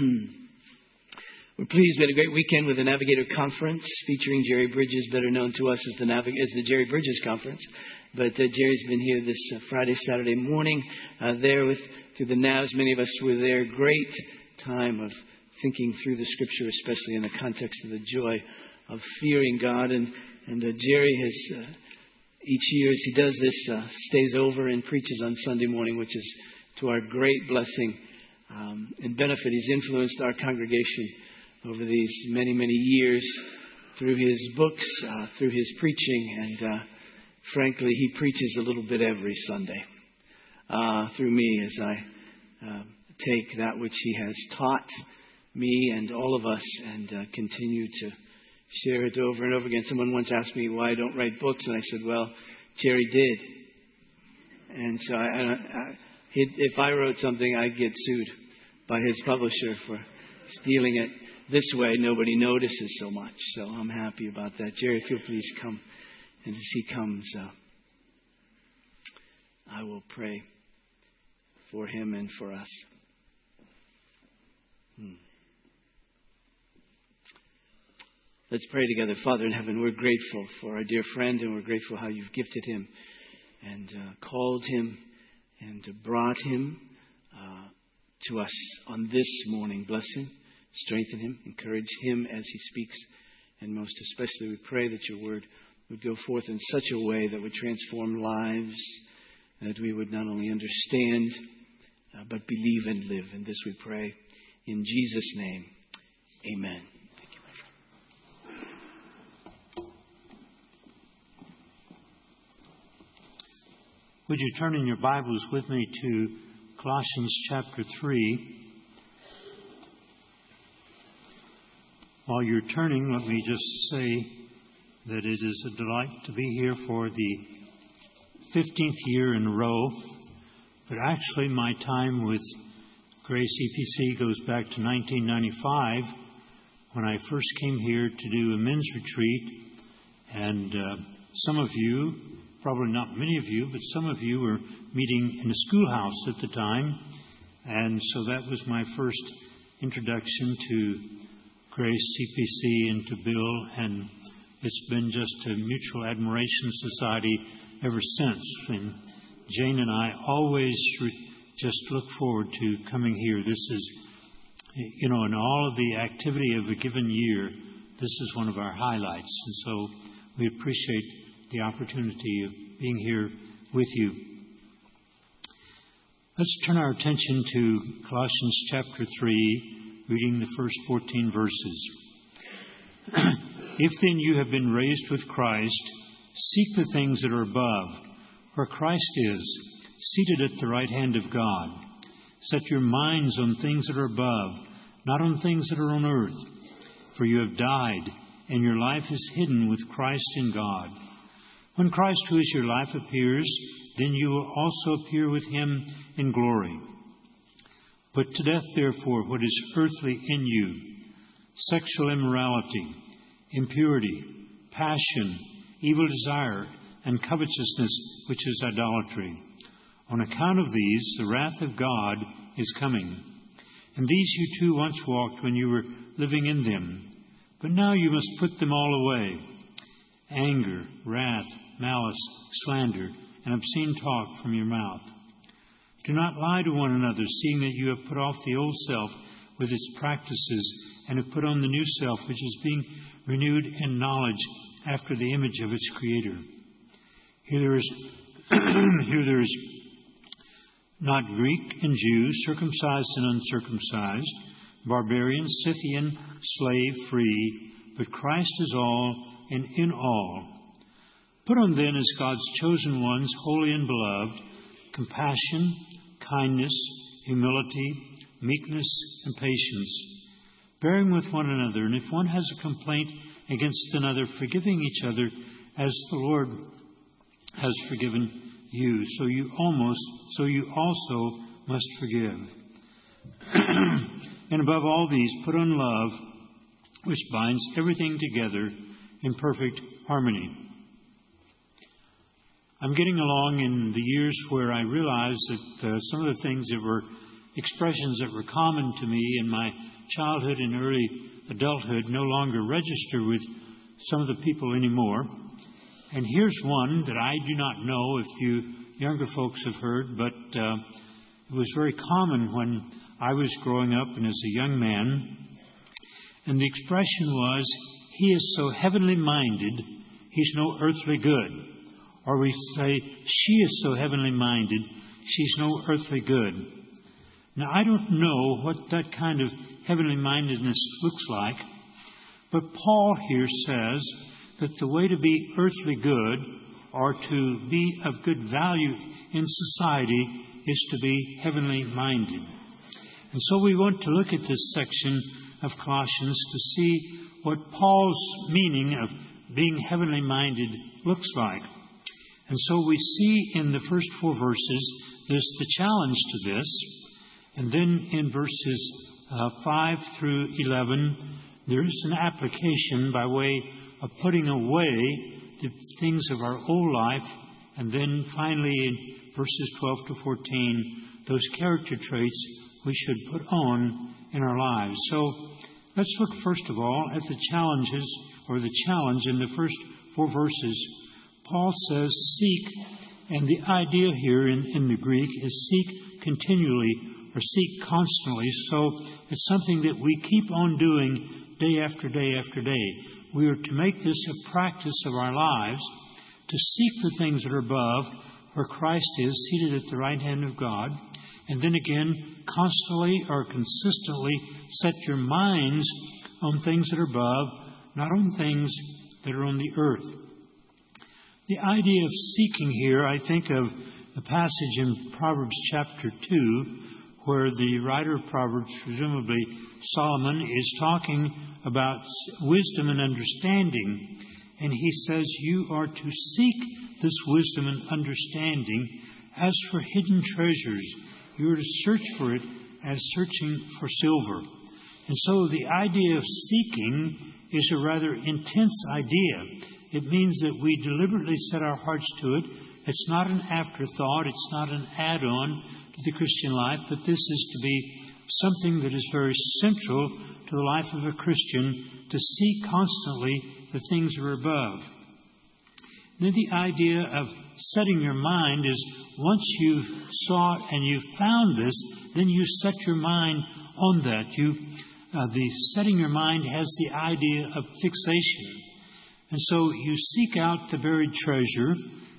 We're pleased. We had a great weekend with the Navigator Conference featuring Jerry Bridges, better known to us as the, Navig- as the Jerry Bridges Conference. But uh, Jerry's been here this uh, Friday, Saturday morning, uh, there with through the Navs. Many of us were there. Great time of thinking through the Scripture, especially in the context of the joy of fearing God. And and uh, Jerry has uh, each year as he does this uh, stays over and preaches on Sunday morning, which is to our great blessing um, and benefit. He's influenced our congregation over these many, many years through his books, uh, through his preaching, and uh, frankly, he preaches a little bit every Sunday uh, through me as I uh, take that which he has taught me and all of us and uh, continue to share it over and over again. Someone once asked me why I don't write books, and I said, well, Jerry did. And so I, I if I wrote something, I'd get sued by his publisher for stealing it. This way, nobody notices so much. So I'm happy about that. Jerry, if you'll please come. And as he comes, uh, I will pray for him and for us. Hmm. Let's pray together. Father in heaven, we're grateful for our dear friend, and we're grateful how you've gifted him and uh, called him and brought him uh, to us on this morning. Bless him, strengthen him, encourage him as he speaks. And most especially, we pray that your word would go forth in such a way that would transform lives, that we would not only understand, uh, but believe and live. And this we pray in Jesus' name. Amen. Would you turn in your Bibles with me to Colossians chapter 3? While you're turning, let me just say that it is a delight to be here for the 15th year in a row. But actually, my time with Grace EPC goes back to 1995 when I first came here to do a men's retreat. And uh, some of you probably not many of you, but some of you were meeting in a schoolhouse at the time. And so that was my first introduction to Grace CPC and to Bill. And it's been just a mutual admiration society ever since. And Jane and I always just look forward to coming here. This is, you know, in all of the activity of a given year, this is one of our highlights. And so we appreciate the opportunity of being here with you. Let's turn our attention to Colossians chapter 3, reading the first 14 verses. if then you have been raised with Christ, seek the things that are above, where Christ is, seated at the right hand of God. Set your minds on things that are above, not on things that are on earth. For you have died, and your life is hidden with Christ in God. When Christ, who is your life, appears, then you will also appear with him in glory. Put to death, therefore, what is earthly in you sexual immorality, impurity, passion, evil desire, and covetousness, which is idolatry. On account of these, the wrath of God is coming. And these you too once walked when you were living in them. But now you must put them all away anger, wrath, malice, slander, and obscene talk from your mouth. Do not lie to one another, seeing that you have put off the old self with its practices and have put on the new self, which is being renewed in knowledge after the image of its creator. Here there is, here there is not Greek and Jew, circumcised and uncircumcised, barbarian, Scythian, slave, free, but Christ is all and in all. Put on then as God's chosen ones, holy and beloved, compassion, kindness, humility, meekness, and patience, bearing with one another, and if one has a complaint against another, forgiving each other as the Lord has forgiven you. So you almost, so you also must forgive. and above all these, put on love, which binds everything together in perfect harmony. I'm getting along in the years where I realize that uh, some of the things that were expressions that were common to me in my childhood and early adulthood no longer register with some of the people anymore. And here's one that I do not know if you younger folks have heard, but uh, it was very common when I was growing up and as a young man. And the expression was, He is so heavenly minded, He's no earthly good. Or we say, She is so heavenly minded, she's no earthly good. Now, I don't know what that kind of heavenly mindedness looks like, but Paul here says that the way to be earthly good or to be of good value in society is to be heavenly minded. And so we want to look at this section of Colossians to see what Paul's meaning of being heavenly minded looks like. And so we see in the first four verses, there's the challenge to this. And then in verses uh, 5 through 11, there is an application by way of putting away the things of our old life. And then finally, in verses 12 to 14, those character traits we should put on in our lives. So let's look first of all at the challenges or the challenge in the first four verses Paul says, seek, and the idea here in, in the Greek is seek continually or seek constantly. So it's something that we keep on doing day after day after day. We are to make this a practice of our lives to seek the things that are above, where Christ is seated at the right hand of God, and then again, constantly or consistently set your minds on things that are above, not on things that are on the earth. The idea of seeking here, I think of the passage in Proverbs chapter 2, where the writer of Proverbs, presumably Solomon, is talking about wisdom and understanding. And he says, You are to seek this wisdom and understanding as for hidden treasures. You are to search for it as searching for silver. And so the idea of seeking is a rather intense idea. It means that we deliberately set our hearts to it. It's not an afterthought, it's not an add on to the Christian life, but this is to be something that is very central to the life of a Christian to seek constantly the things that are above. Then the idea of setting your mind is once you've sought and you've found this, then you set your mind on that. You, uh, the setting your mind has the idea of fixation. And so you seek out the buried treasure,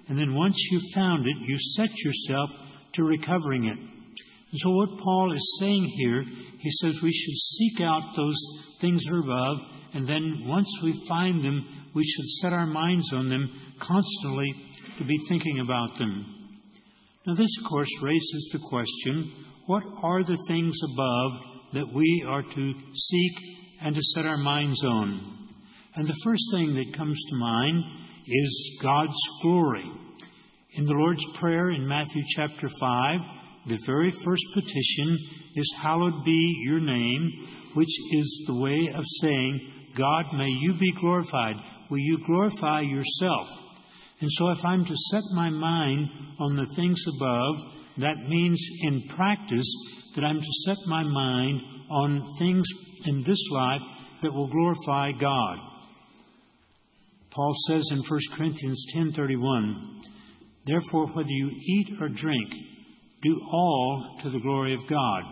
and then once you've found it, you set yourself to recovering it. And so what Paul is saying here, he says we should seek out those things that are above, and then once we find them, we should set our minds on them constantly to be thinking about them. Now, this, of course, raises the question what are the things above that we are to seek and to set our minds on? And the first thing that comes to mind is God's glory. In the Lord's Prayer in Matthew chapter 5, the very first petition is, Hallowed be your name, which is the way of saying, God, may you be glorified. Will you glorify yourself? And so, if I'm to set my mind on the things above, that means in practice that I'm to set my mind on things in this life that will glorify God. Paul says in 1 Corinthians 10:31, "Therefore whether you eat or drink, do all to the glory of God."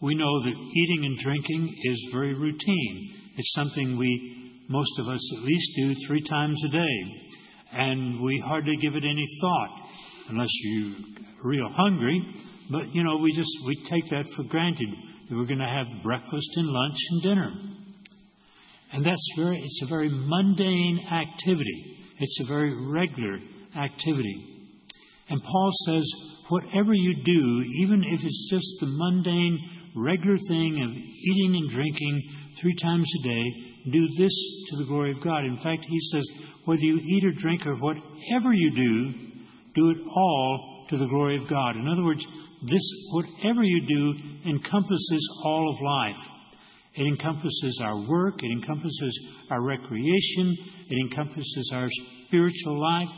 We know that eating and drinking is very routine. It's something we most of us at least do 3 times a day, and we hardly give it any thought unless you're real hungry, but you know, we just we take that for granted that we're going to have breakfast and lunch and dinner. And that's very, it's a very mundane activity. It's a very regular activity. And Paul says, whatever you do, even if it's just the mundane, regular thing of eating and drinking three times a day, do this to the glory of God. In fact, he says, whether you eat or drink or whatever you do, do it all to the glory of God. In other words, this, whatever you do, encompasses all of life. It encompasses our work, it encompasses our recreation, it encompasses our spiritual life.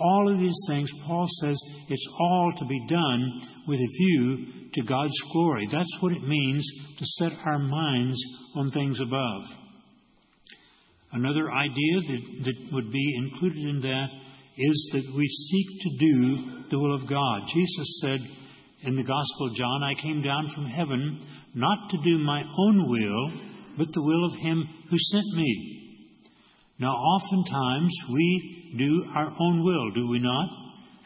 All of these things, Paul says, it's all to be done with a view to God's glory. That's what it means to set our minds on things above. Another idea that, that would be included in that is that we seek to do the will of God. Jesus said in the Gospel of John, I came down from heaven not to do my own will, but the will of Him who sent me. Now, oftentimes we do our own will, do we not?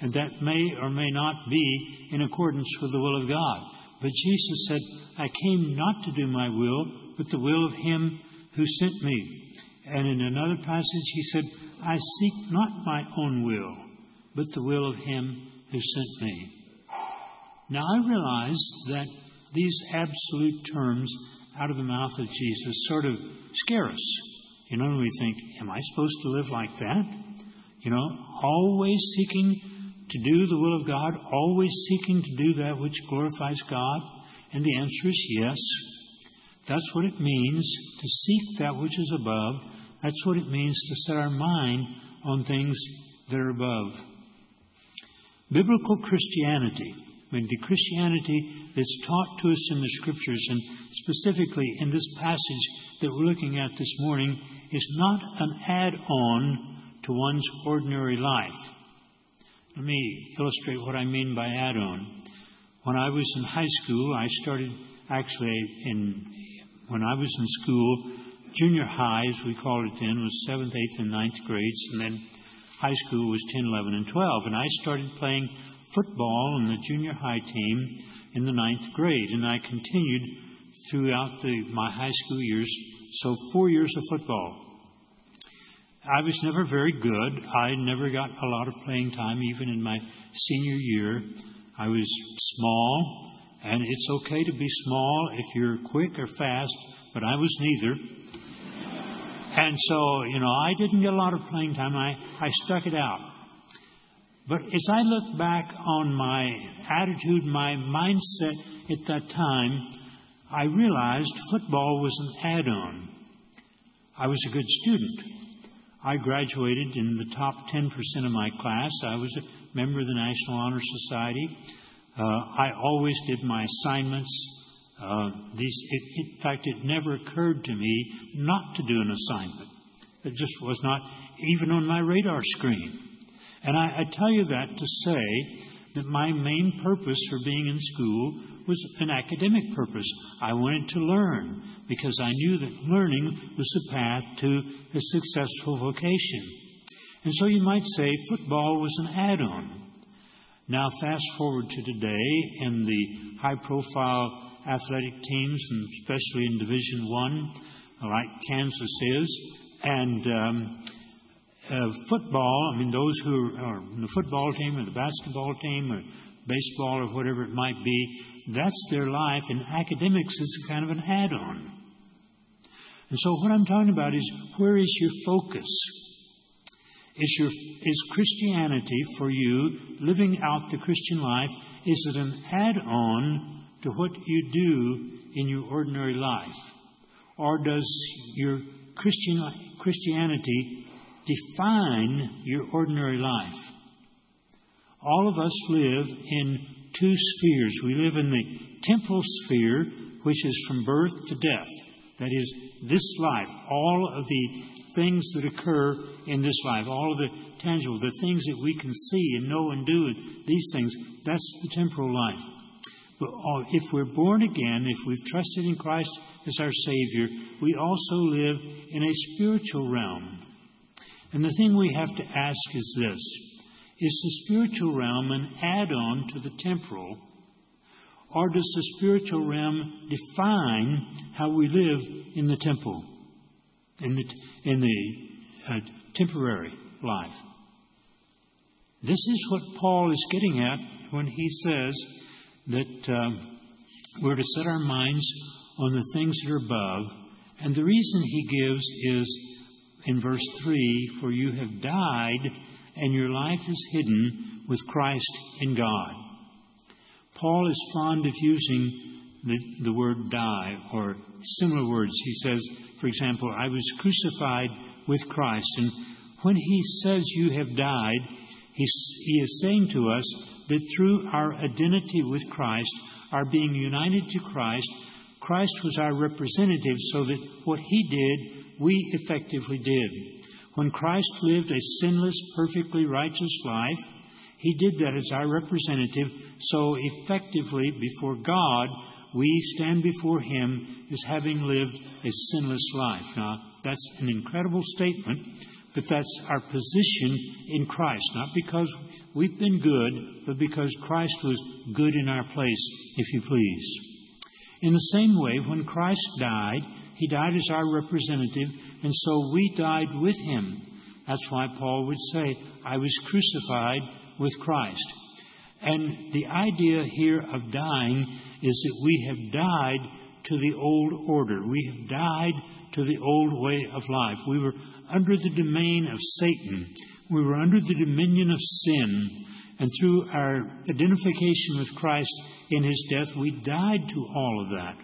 And that may or may not be in accordance with the will of God. But Jesus said, I came not to do my will, but the will of Him who sent me. And in another passage, He said, I seek not my own will, but the will of Him who sent me. Now, I realize that these absolute terms out of the mouth of Jesus sort of scare us. You know, we think, am I supposed to live like that? You know, always seeking to do the will of God, always seeking to do that which glorifies God? And the answer is yes. That's what it means to seek that which is above. That's what it means to set our mind on things that are above. Biblical Christianity, I mean, the Christianity that's taught to us in the Scriptures, and specifically in this passage that we're looking at this morning, is not an add on to one's ordinary life. Let me illustrate what I mean by add on. When I was in high school, I started actually in, when I was in school, junior high, as we called it then, was 7th, 8th, and ninth grades, and then high school was 10, 11, and 12. And I started playing football on the junior high team in the ninth grade, and I continued throughout the, my high school years, so four years of football. I was never very good. I never got a lot of playing time, even in my senior year. I was small, and it's okay to be small if you're quick or fast, but I was neither. And so, you know, I didn't get a lot of playing time. I, I stuck it out. But as I look back on my attitude, my mindset at that time, I realized football was an add on. I was a good student. I graduated in the top 10% of my class. I was a member of the National Honor Society. Uh, I always did my assignments. Uh, these, it, in fact, it never occurred to me not to do an assignment. It just was not even on my radar screen. And I, I tell you that to say that my main purpose for being in school was an academic purpose. I wanted to learn because I knew that learning was the path to a successful vocation. And so you might say football was an add on. Now, fast forward to today, and the high profile athletic teams, and especially in Division One, like Kansas is, and um, uh, football, I mean, those who are in the football team or the basketball team or baseball or whatever it might be, that's their life, and academics is kind of an add on. And so, what I'm talking about is where is your focus? Is, your, is Christianity for you, living out the Christian life, is it an add on to what you do in your ordinary life? Or does your Christian, Christianity define your ordinary life? All of us live in two spheres. We live in the temporal sphere, which is from birth to death. That is, this life, all of the things that occur in this life, all of the tangible, the things that we can see and know and do, these things, that's the temporal life. But if we're born again, if we've trusted in Christ as our Savior, we also live in a spiritual realm. And the thing we have to ask is this Is the spiritual realm an add on to the temporal? Or does the spiritual realm define how we live in the temple, in the, in the uh, temporary life? This is what Paul is getting at when he says that um, we're to set our minds on the things that are above. And the reason he gives is in verse 3 For you have died, and your life is hidden with Christ in God. Paul is fond of using the, the word die or similar words. He says, for example, I was crucified with Christ. And when he says you have died, he is saying to us that through our identity with Christ, our being united to Christ, Christ was our representative so that what he did, we effectively did. When Christ lived a sinless, perfectly righteous life, he did that as our representative, so effectively before God, we stand before Him as having lived a sinless life. Now, that's an incredible statement, but that's our position in Christ, not because we've been good, but because Christ was good in our place, if you please. In the same way, when Christ died, He died as our representative, and so we died with Him. That's why Paul would say, I was crucified with Christ. And the idea here of dying is that we have died to the old order. We have died to the old way of life. We were under the domain of Satan. We were under the dominion of sin. And through our identification with Christ in his death, we died to all of that.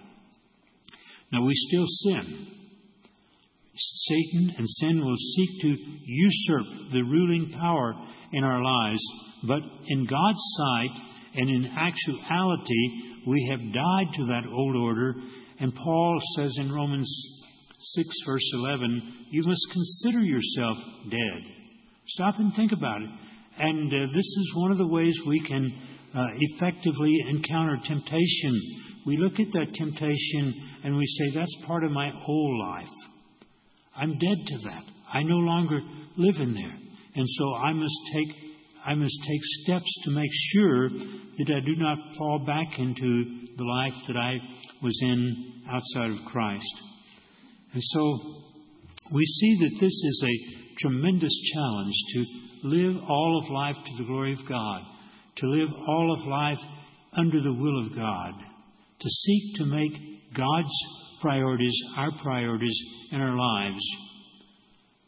Now, we still sin. Satan and sin will seek to usurp the ruling power in our lives, but in God's sight and in actuality, we have died to that old order. And Paul says in Romans 6, verse 11, you must consider yourself dead. Stop and think about it. And uh, this is one of the ways we can uh, effectively encounter temptation. We look at that temptation and we say, that's part of my whole life. I'm dead to that. I no longer live in there. And so I must take I must take steps to make sure that I do not fall back into the life that I was in outside of Christ. And so we see that this is a tremendous challenge to live all of life to the glory of God, to live all of life under the will of God, to seek to make God's priorities our priorities in our lives.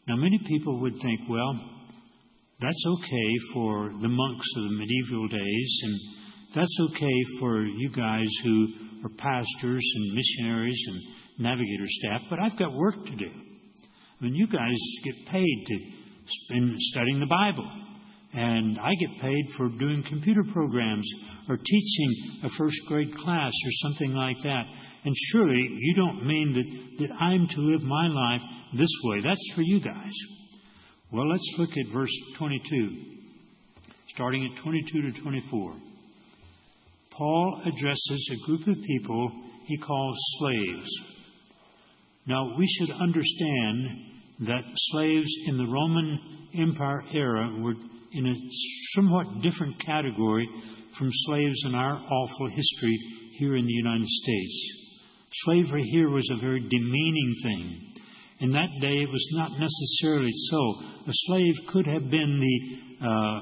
Now, many people would think, well, that's okay for the monks of the medieval days, and that's okay for you guys who are pastors and missionaries and navigator staff, but I've got work to do. I mean, you guys get paid to spend studying the Bible, and I get paid for doing computer programs or teaching a first grade class or something like that. And surely you don't mean that, that I'm to live my life this way. That's for you guys. Well, let's look at verse 22, starting at 22 to 24. Paul addresses a group of people he calls slaves. Now, we should understand that slaves in the Roman Empire era were in a somewhat different category from slaves in our awful history here in the United States. Slavery here was a very demeaning thing. In that day, it was not necessarily so. A slave could have been the, uh,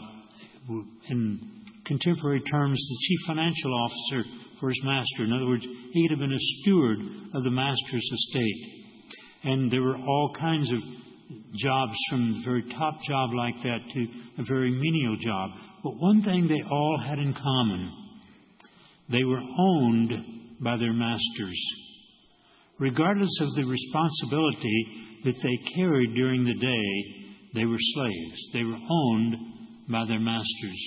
in contemporary terms, the chief financial officer for his master. In other words, he could have been a steward of the master's estate. And there were all kinds of jobs from the very top job like that to a very menial job. But one thing they all had in common they were owned by their masters regardless of the responsibility that they carried during the day, they were slaves. They were owned by their masters.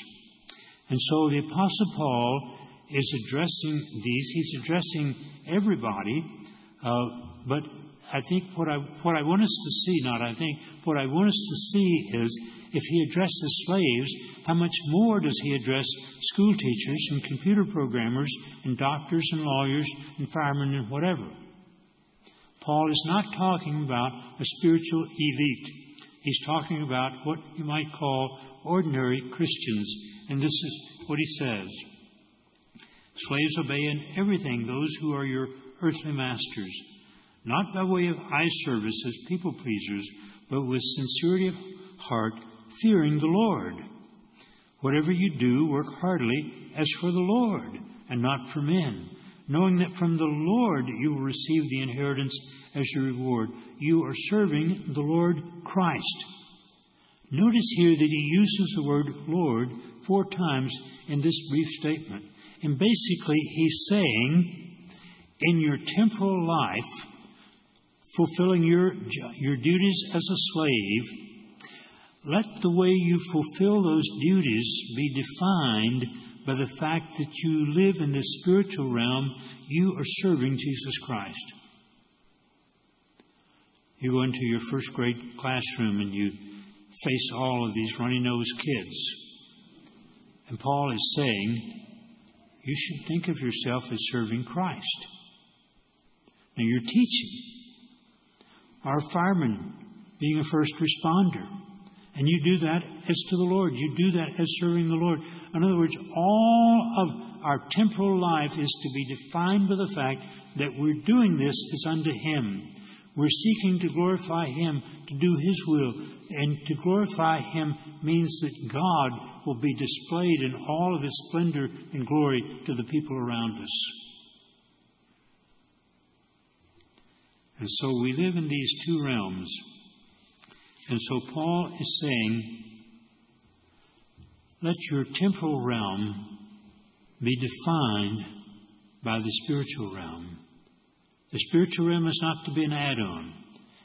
And so the Apostle Paul is addressing these. He's addressing everybody. Uh, but I think what I, what I want us to see, not I think, what I want us to see is if he addresses slaves, how much more does he address school teachers and computer programmers and doctors and lawyers and firemen and whatever? Paul is not talking about a spiritual elite. He's talking about what you might call ordinary Christians. And this is what he says Slaves, obey in everything those who are your earthly masters, not by way of eye service as people pleasers, but with sincerity of heart, fearing the Lord. Whatever you do, work heartily as for the Lord and not for men knowing that from the Lord you will receive the inheritance as your reward. You are serving the Lord Christ. Notice here that he uses the word Lord four times in this brief statement. And basically, he's saying, in your temporal life, fulfilling your, your duties as a slave, let the way you fulfill those duties be defined by the fact that you live in the spiritual realm, you are serving Jesus Christ. You go into your first grade classroom and you face all of these runny nosed kids. And Paul is saying, you should think of yourself as serving Christ. Now you're teaching. Our fireman being a first responder. And you do that as to the Lord. You do that as serving the Lord. In other words, all of our temporal life is to be defined by the fact that we're doing this as unto Him. We're seeking to glorify Him, to do His will. And to glorify Him means that God will be displayed in all of His splendor and glory to the people around us. And so we live in these two realms. And so Paul is saying, let your temporal realm be defined by the spiritual realm. The spiritual realm is not to be an add on,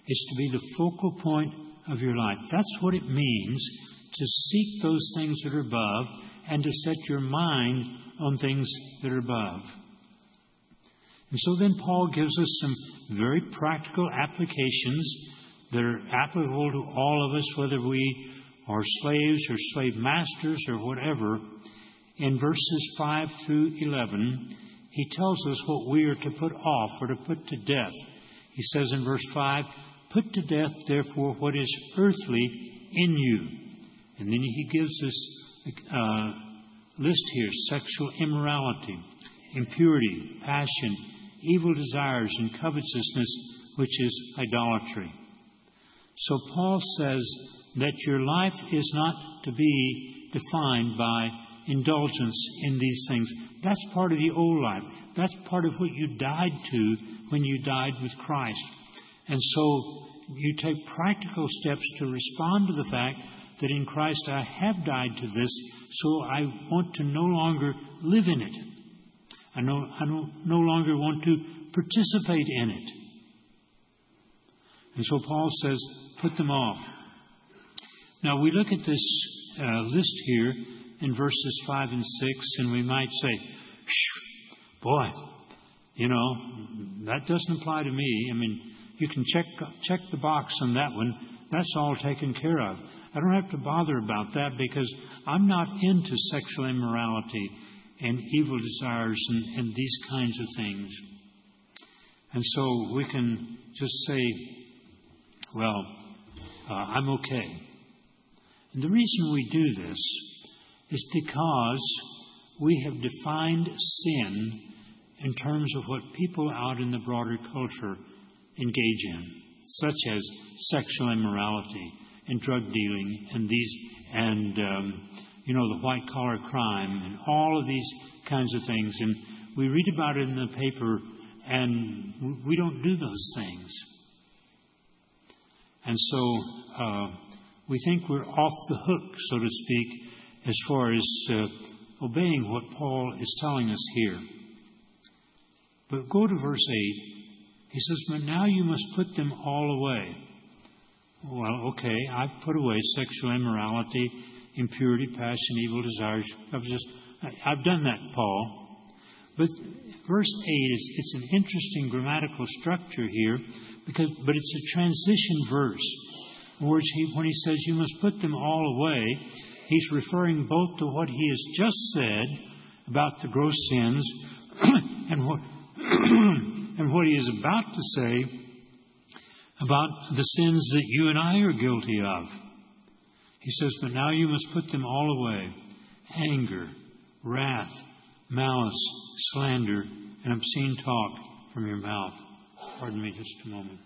it's to be the focal point of your life. That's what it means to seek those things that are above and to set your mind on things that are above. And so then Paul gives us some very practical applications that are applicable to all of us, whether we are slaves or slave masters or whatever. In verses 5 through 11, he tells us what we are to put off or to put to death. He says in verse 5, Put to death, therefore, what is earthly in you. And then he gives us a list here sexual immorality, impurity, passion, evil desires, and covetousness, which is idolatry. So Paul says that your life is not to be defined by indulgence in these things. That's part of the old life. That's part of what you died to when you died with Christ. And so you take practical steps to respond to the fact that in Christ I have died to this, so I want to no longer live in it. I, no, I no, no longer want to participate in it. And so Paul says, put them off. Now we look at this uh, list here in verses 5 and 6, and we might say, boy, you know, that doesn't apply to me. I mean, you can check, check the box on that one. That's all taken care of. I don't have to bother about that because I'm not into sexual immorality and evil desires and, and these kinds of things. And so we can just say, well, I'm okay. And the reason we do this is because we have defined sin in terms of what people out in the broader culture engage in, such as sexual immorality and drug dealing and these and um, you know the white collar crime and all of these kinds of things. And we read about it in the paper, and we don't do those things. And so uh, we think we're off the hook, so to speak, as far as uh, obeying what Paul is telling us here. But go to verse 8. He says, But now you must put them all away. Well, okay, I've put away sexual immorality, impurity, passion, evil desires. I've just, I've done that, Paul. But verse 8 is it's an interesting grammatical structure here, because, but it's a transition verse. In words, he, when he says you must put them all away, he's referring both to what he has just said about the gross sins and what and what he is about to say about the sins that you and I are guilty of. He says, But now you must put them all away anger, wrath, malice, slander, and obscene talk from your mouth. Pardon me just a moment.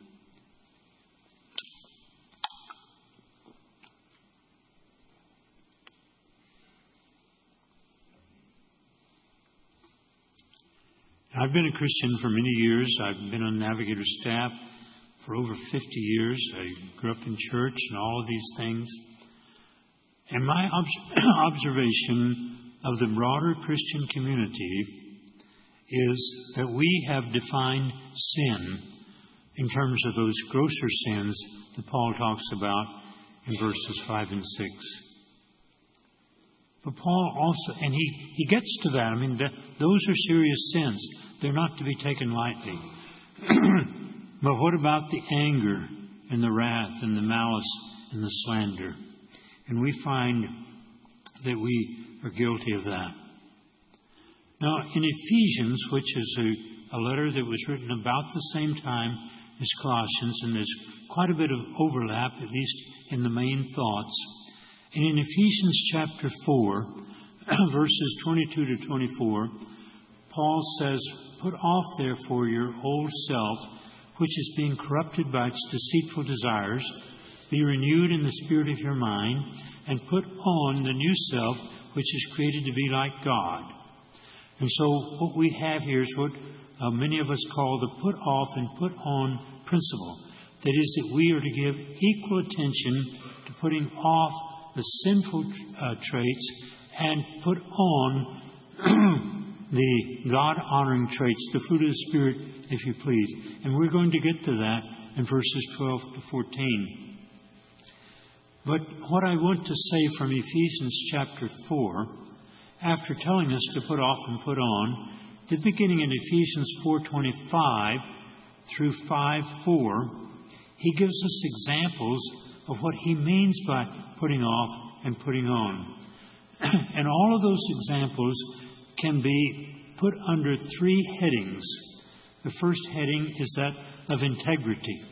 I've been a Christian for many years. I've been on Navigator staff for over 50 years. I grew up in church and all of these things. And my observation of the broader Christian community is that we have defined sin in terms of those grosser sins that Paul talks about in verses 5 and 6. But Paul also, and he, he gets to that. I mean, the, those are serious sins. They're not to be taken lightly. but what about the anger and the wrath and the malice and the slander? And we find that we are guilty of that. Now, in Ephesians, which is a, a letter that was written about the same time as Colossians, and there's quite a bit of overlap, at least in the main thoughts. And in Ephesians chapter 4, verses 22 to 24, Paul says, Put off, therefore, your old self, which is being corrupted by its deceitful desires, be renewed in the spirit of your mind, and put on the new self, which is created to be like God. And so, what we have here is what uh, many of us call the put off and put on principle. That is, that we are to give equal attention to putting off the sinful uh, traits and put on the God honoring traits, the fruit of the Spirit, if you please. And we're going to get to that in verses 12 to 14. But what I want to say from Ephesians chapter 4, after telling us to put off and put on, the beginning in Ephesians 4:25 through 5:4, he gives us examples of what he means by putting off and putting on. and all of those examples can be put under three headings. The first heading is that of integrity.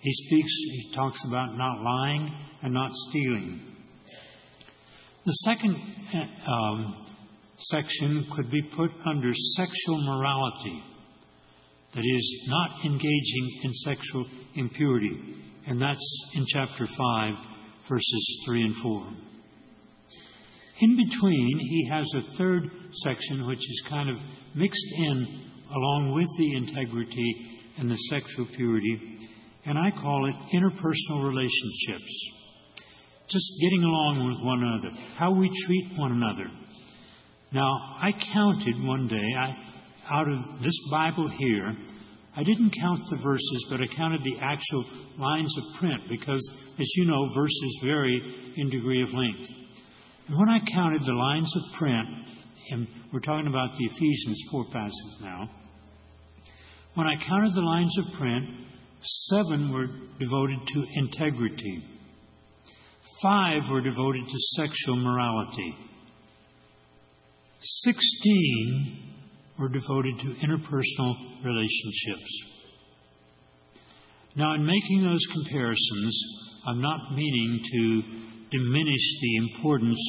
He speaks, he talks about not lying and not stealing. The second um, section could be put under sexual morality, that is, not engaging in sexual impurity, and that's in chapter 5, verses 3 and 4. In between, he has a third section which is kind of mixed in along with the integrity and the sexual purity, and I call it interpersonal relationships. Just getting along with one another, how we treat one another. Now, I counted one day, I, out of this Bible here, I didn't count the verses, but I counted the actual lines of print because, as you know, verses vary in degree of length. And when I counted the lines of print, and we're talking about the Ephesians 4 passage now, when I counted the lines of print, seven were devoted to integrity, five were devoted to sexual morality, sixteen were devoted to interpersonal relationships. Now, in making those comparisons, I'm not meaning to diminish the importance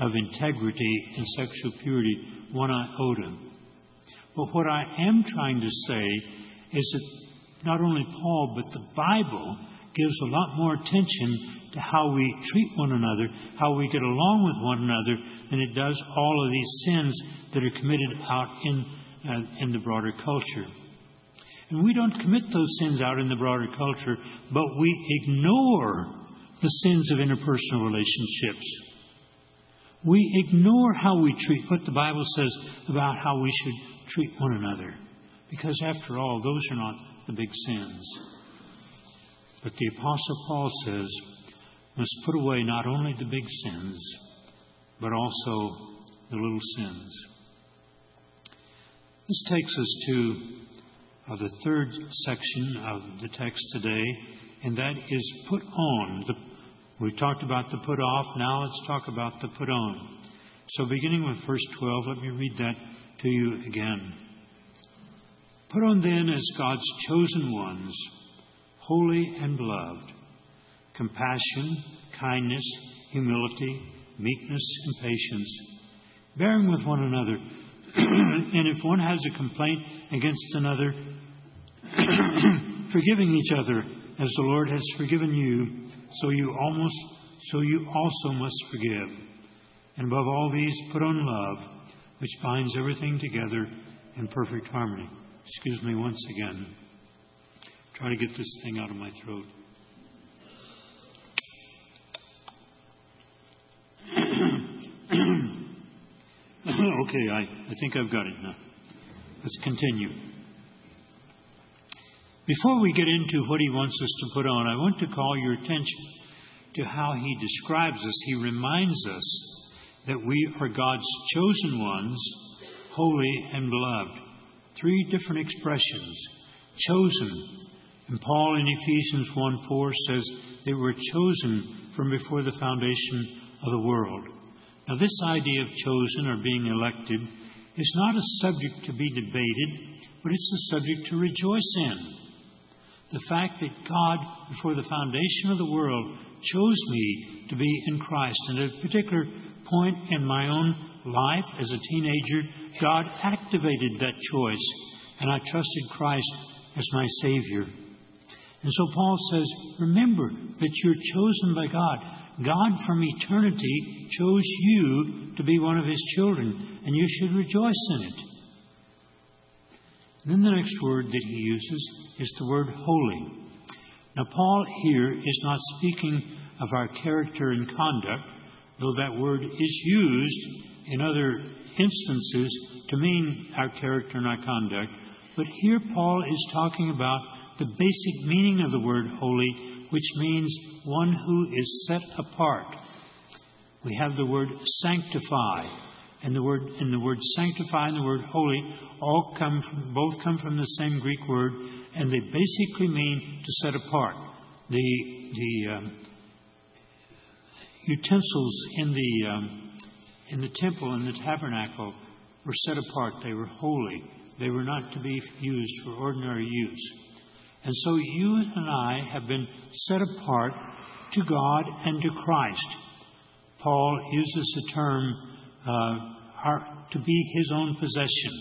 of integrity and sexual purity one iota. But what I am trying to say is that not only Paul, but the Bible gives a lot more attention to how we treat one another, how we get along with one another, than it does all of these sins that are committed out in, uh, in the broader culture. And we don't commit those sins out in the broader culture, but we ignore the sins of interpersonal relationships. We ignore how we treat what the Bible says about how we should treat one another. Because after all, those are not the big sins. But the Apostle Paul says, must put away not only the big sins, but also the little sins. This takes us to uh, the third section of the text today, and that is put on. The, we've talked about the put off, now let's talk about the put on. So, beginning with verse 12, let me read that to you again. Put on then as God's chosen ones, holy and beloved, compassion, kindness, humility, meekness, and patience, bearing with one another. and if one has a complaint against another, forgiving each other as the Lord has forgiven you, so you almost so you also must forgive. And above all these, put on love, which binds everything together in perfect harmony. Excuse me once again. Try to get this thing out of my throat. okay, I, think I've got it now. Let's continue. Before we get into what he wants us to put on, I want to call your attention to how he describes us, he reminds us that we are God's chosen ones, holy and beloved. Three different expressions chosen. And Paul in Ephesians 1 4 says they were chosen from before the foundation of the world. Now, this idea of chosen or being elected is not a subject to be debated, but it's a subject to rejoice in. The fact that God, before the foundation of the world, chose me to be in Christ. And at a particular point in my own life as a teenager, God activated that choice, and I trusted Christ as my Savior. And so Paul says, Remember that you're chosen by God. God from eternity chose you to be one of His children, and you should rejoice in it. And then the next word that he uses is the word holy. Now, Paul here is not speaking of our character and conduct, though that word is used in other instances to mean our character and our conduct. But here Paul is talking about the basic meaning of the word holy, which means one who is set apart. We have the word sanctify, and the word the word sanctify and the word holy all come from, both come from the same Greek word, and they basically mean to set apart. The the um, utensils in the um, in the temple and the tabernacle were set apart. They were holy. They were not to be used for ordinary use. And so you and I have been set apart to God and to Christ. Paul uses the term uh, our, to be his own possession.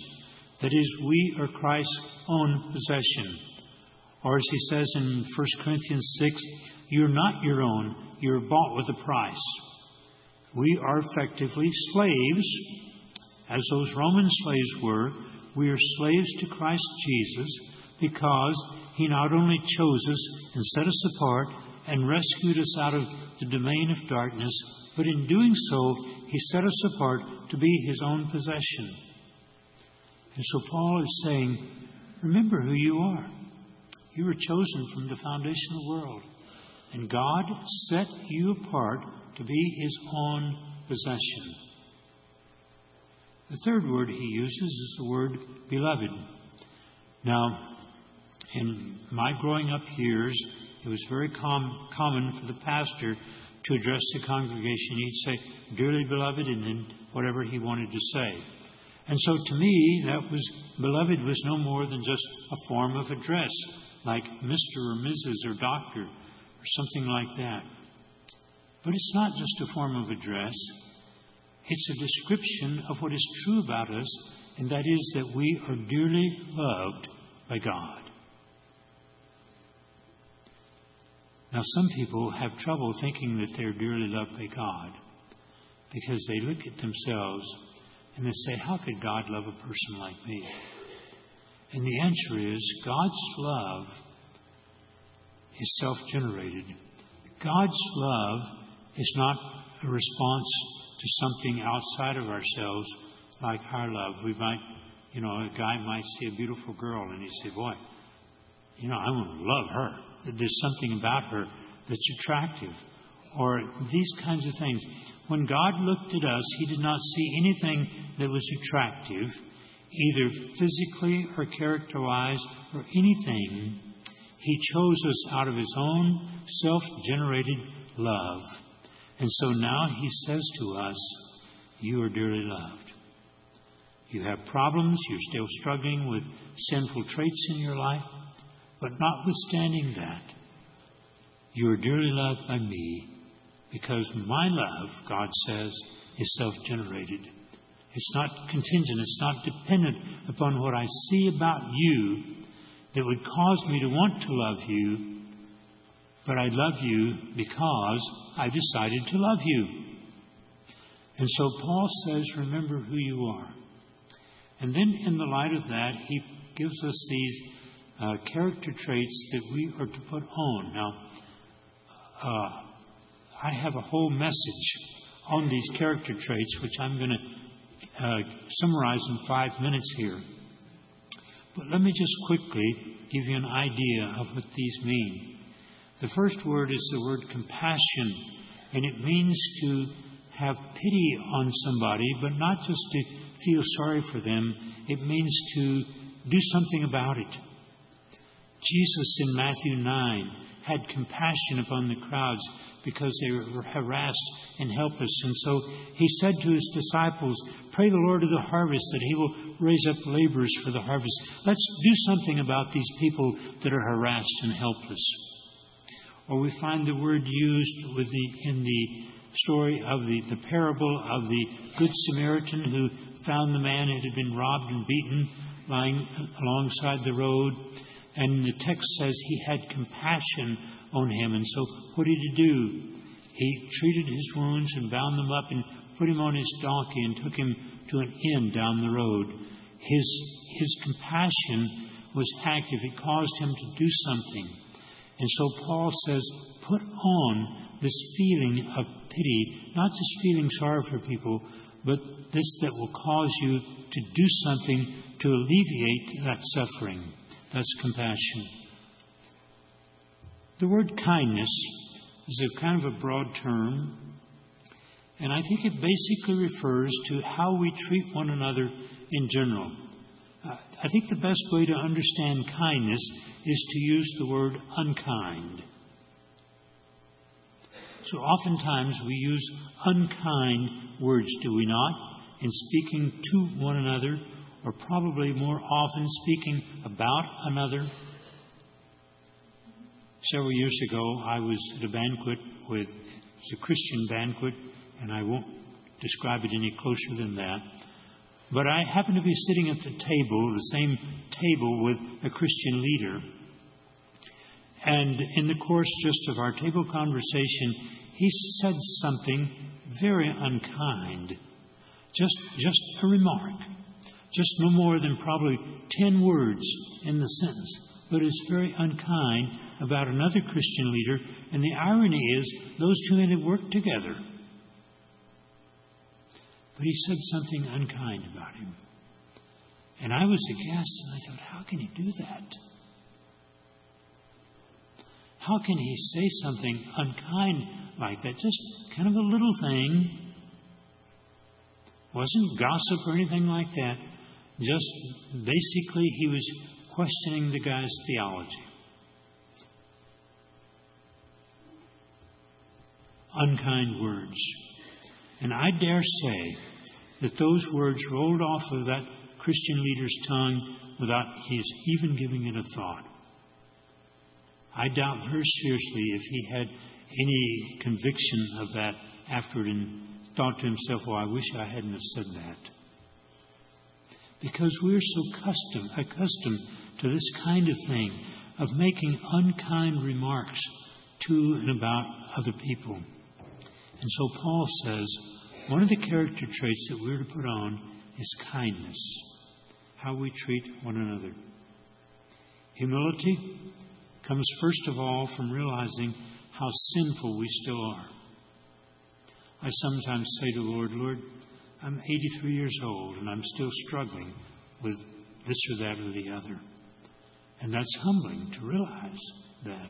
That is, we are Christ's own possession. Or as he says in 1 Corinthians 6, you're not your own, you're bought with a price. We are effectively slaves, as those Roman slaves were. We are slaves to Christ Jesus because he not only chose us and set us apart and rescued us out of the domain of darkness, but in doing so, he set us apart to be his own possession. And so Paul is saying, remember who you are. You were chosen from the foundation of the world. And God set you apart to be his own possession. The third word he uses is the word beloved. Now, in my growing up years, it was very com- common for the pastor to address the congregation. He'd say, Dearly beloved, and then whatever he wanted to say. And so to me, that was, beloved was no more than just a form of address, like Mr. or Mrs. or Doctor or something like that. But it's not just a form of address, it's a description of what is true about us, and that is that we are dearly loved by God. Now, some people have trouble thinking that they're dearly loved by God because they look at themselves and they say, How could God love a person like me? And the answer is God's love is self generated. God's love is not a response to something outside of ourselves like our love. We might, you know, a guy might see a beautiful girl and he'd say, Boy, you know, I want to love her there's something about her that's attractive, or these kinds of things. When God looked at us, He did not see anything that was attractive, either physically or character wise or anything. He chose us out of His own self generated love. And so now He says to us, You are dearly loved. You have problems, you're still struggling with sinful traits in your life. But notwithstanding that, you are dearly loved by me because my love, God says, is self generated. It's not contingent, it's not dependent upon what I see about you that would cause me to want to love you, but I love you because I decided to love you. And so Paul says, Remember who you are. And then, in the light of that, he gives us these character traits that we are to put on. Now, uh, I have a whole message on these character traits, which I'm going to uh, summarize in five minutes here. But let me just quickly give you an idea of what these mean. The first word is the word compassion, and it means to have pity on somebody, but not just to feel sorry for them. It means to do something about it. Jesus in Matthew 9 had compassion upon the crowds because they were harassed and helpless. And so he said to his disciples, Pray the Lord of the harvest that he will raise up laborers for the harvest. Let's do something about these people that are harassed and helpless. Or we find the word used the, in the story of the, the parable of the Good Samaritan who found the man who had been robbed and beaten lying alongside the road. And the text says he had compassion on him. And so, what did he do? He treated his wounds and bound them up and put him on his donkey and took him to an inn down the road. His, his compassion was active, it caused him to do something. And so, Paul says, put on this feeling of pity, not just feeling sorry for people, but this that will cause you to do something to alleviate that suffering. That's compassion. The word kindness is a kind of a broad term, and I think it basically refers to how we treat one another in general. Uh, I think the best way to understand kindness is to use the word unkind. So oftentimes we use unkind words, do we not, in speaking to one another, or probably more often speaking about another. Several years ago, I was at a banquet with, it's a Christian banquet, and I won't describe it any closer than that. But I happened to be sitting at the table, the same table with a Christian leader. And in the course just of our table conversation, he said something very unkind. Just, just a remark. Just no more than probably 10 words in the sentence. But it's very unkind about another Christian leader. And the irony is, those two men had worked together. But he said something unkind about him. And I was aghast, and I thought, how can he do that? How can he say something unkind like that? Just kind of a little thing. Wasn't gossip or anything like that. Just basically, he was questioning the guy's theology. Unkind words. And I dare say that those words rolled off of that Christian leader's tongue without his even giving it a thought. I doubt very seriously if he had any conviction of that afterward and thought to himself, well, I wish I hadn't have said that. Because we're so custom, accustomed to this kind of thing, of making unkind remarks to and about other people. And so Paul says one of the character traits that we're to put on is kindness, how we treat one another. Humility comes first of all from realizing how sinful we still are. I sometimes say to the Lord, Lord, I'm 83 years old and I'm still struggling with this or that or the other. And that's humbling to realize that.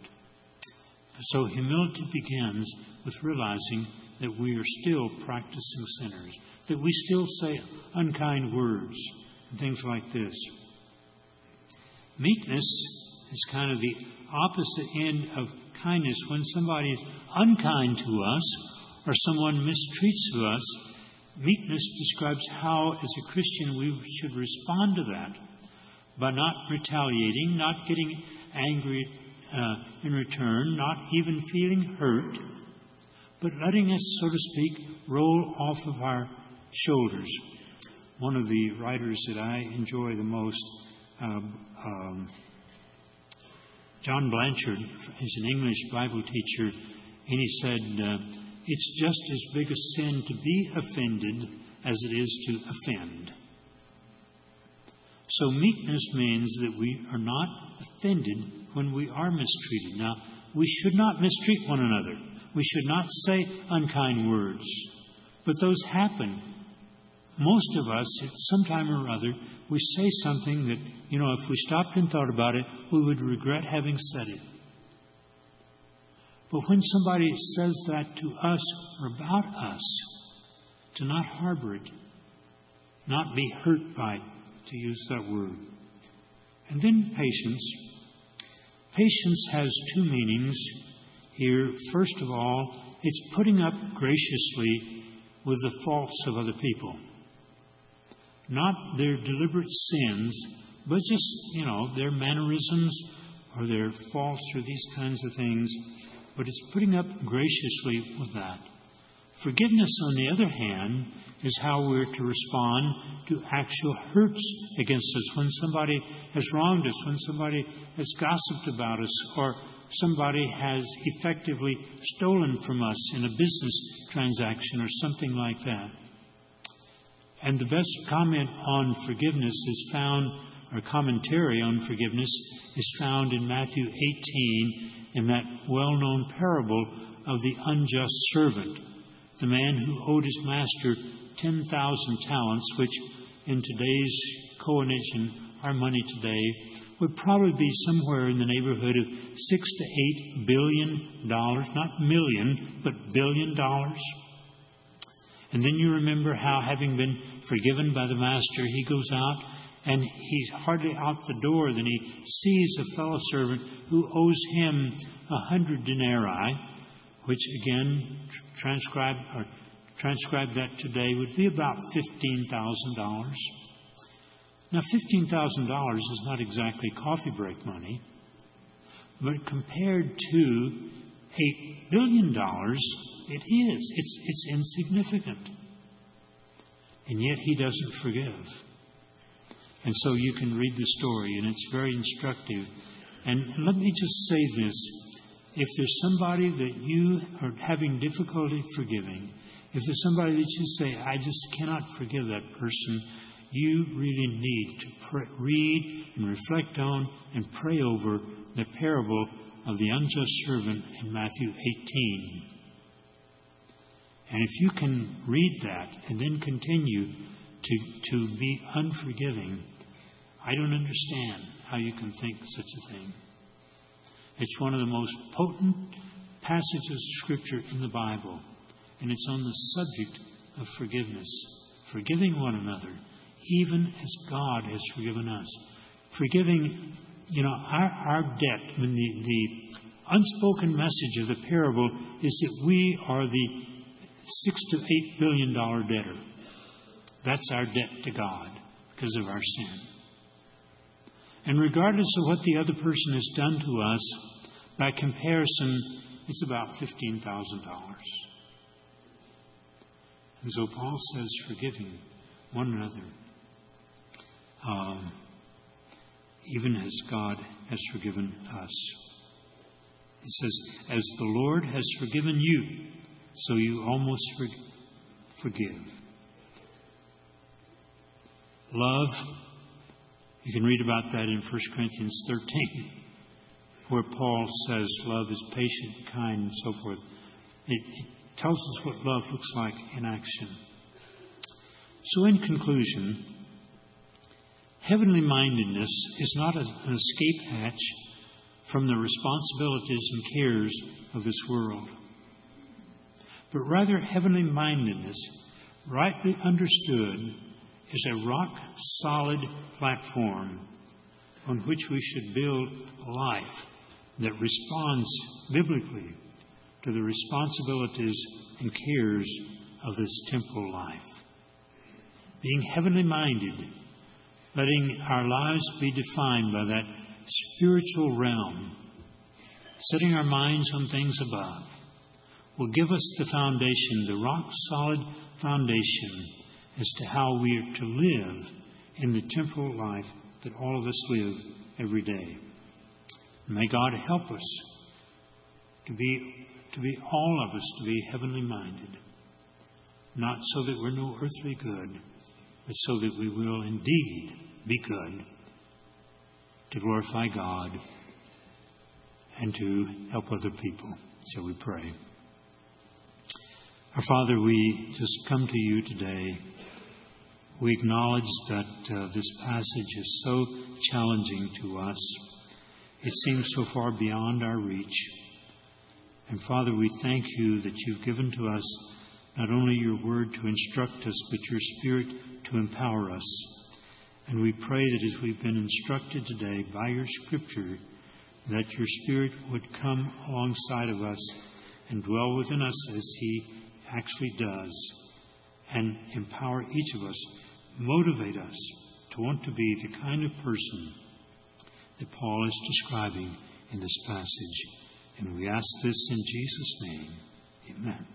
So humility begins with realizing that we are still practicing sinners, that we still say unkind words and things like this. Meekness is kind of the opposite end of kindness. When somebody is unkind to us or someone mistreats us, meekness describes how, as a Christian, we should respond to that by not retaliating, not getting angry uh, in return, not even feeling hurt, but letting us, so to speak, roll off of our shoulders. One of the writers that I enjoy the most, um, um, John Blanchard is an English Bible teacher, and he said, uh, It's just as big a sin to be offended as it is to offend. So, meekness means that we are not offended when we are mistreated. Now, we should not mistreat one another. We should not say unkind words. But those happen. Most of us, at some time or other, we say something that, you know, if we stopped and thought about it, we would regret having said it. But when somebody says that to us or about us, to not harbor it, not be hurt by it, to use that word. And then patience. Patience has two meanings here. First of all, it's putting up graciously with the faults of other people. Not their deliberate sins, but just, you know, their mannerisms or their faults or these kinds of things. But it's putting up graciously with that. Forgiveness, on the other hand, is how we're to respond to actual hurts against us when somebody has wronged us, when somebody has gossiped about us, or somebody has effectively stolen from us in a business transaction or something like that. And the best comment on forgiveness is found, or commentary on forgiveness is found in Matthew 18 in that well known parable of the unjust servant, the man who owed his master 10,000 talents, which in today's coination, our money today, would probably be somewhere in the neighborhood of six to eight billion dollars, not million, but billion dollars. And then you remember how, having been forgiven by the master, he goes out and he's hardly out the door than he sees a fellow servant who owes him a hundred denarii, which again, transcribe or transcribe that today would be about fifteen thousand dollars. Now, $15,000 is not exactly coffee break money, but compared to $8 billion, it is. It's, it's insignificant. And yet he doesn't forgive. And so you can read the story, and it's very instructive. And let me just say this if there's somebody that you are having difficulty forgiving, if there's somebody that you say, I just cannot forgive that person, you really need to pray, read and reflect on and pray over the parable of the unjust servant in Matthew 18. And if you can read that and then continue to, to be unforgiving, I don't understand how you can think such a thing. It's one of the most potent passages of Scripture in the Bible, and it's on the subject of forgiveness, forgiving one another even as God has forgiven us. Forgiving, you know, our, our debt, I mean, the, the unspoken message of the parable is that we are the six to eight billion dollar debtor. That's our debt to God because of our sin. And regardless of what the other person has done to us, by comparison, it's about $15,000. And so Paul says, forgiving one another um, even as God has forgiven us. He says, As the Lord has forgiven you, so you almost forgive. Love, you can read about that in 1 Corinthians 13, where Paul says love is patient, kind, and so forth. It, it tells us what love looks like in action. So, in conclusion, Heavenly mindedness is not an escape hatch from the responsibilities and cares of this world, but rather heavenly mindedness, rightly understood, is a rock solid platform on which we should build a life that responds biblically to the responsibilities and cares of this temporal life. Being heavenly minded letting our lives be defined by that spiritual realm, setting our minds on things above, will give us the foundation, the rock solid foundation, as to how we are to live in the temporal life that all of us live every day. May God help us to be, to be all of us to be heavenly minded, not so that we're no earthly good, but so that we will indeed be good, to glorify God, and to help other people. Shall we pray? Our Father, we just come to you today. We acknowledge that uh, this passage is so challenging to us. It seems so far beyond our reach. And Father, we thank you that you've given to us not only your word to instruct us, but your spirit to empower us. And we pray that as we've been instructed today by your scripture, that your spirit would come alongside of us and dwell within us as he actually does, and empower each of us, motivate us to want to be the kind of person that Paul is describing in this passage. And we ask this in Jesus' name. Amen.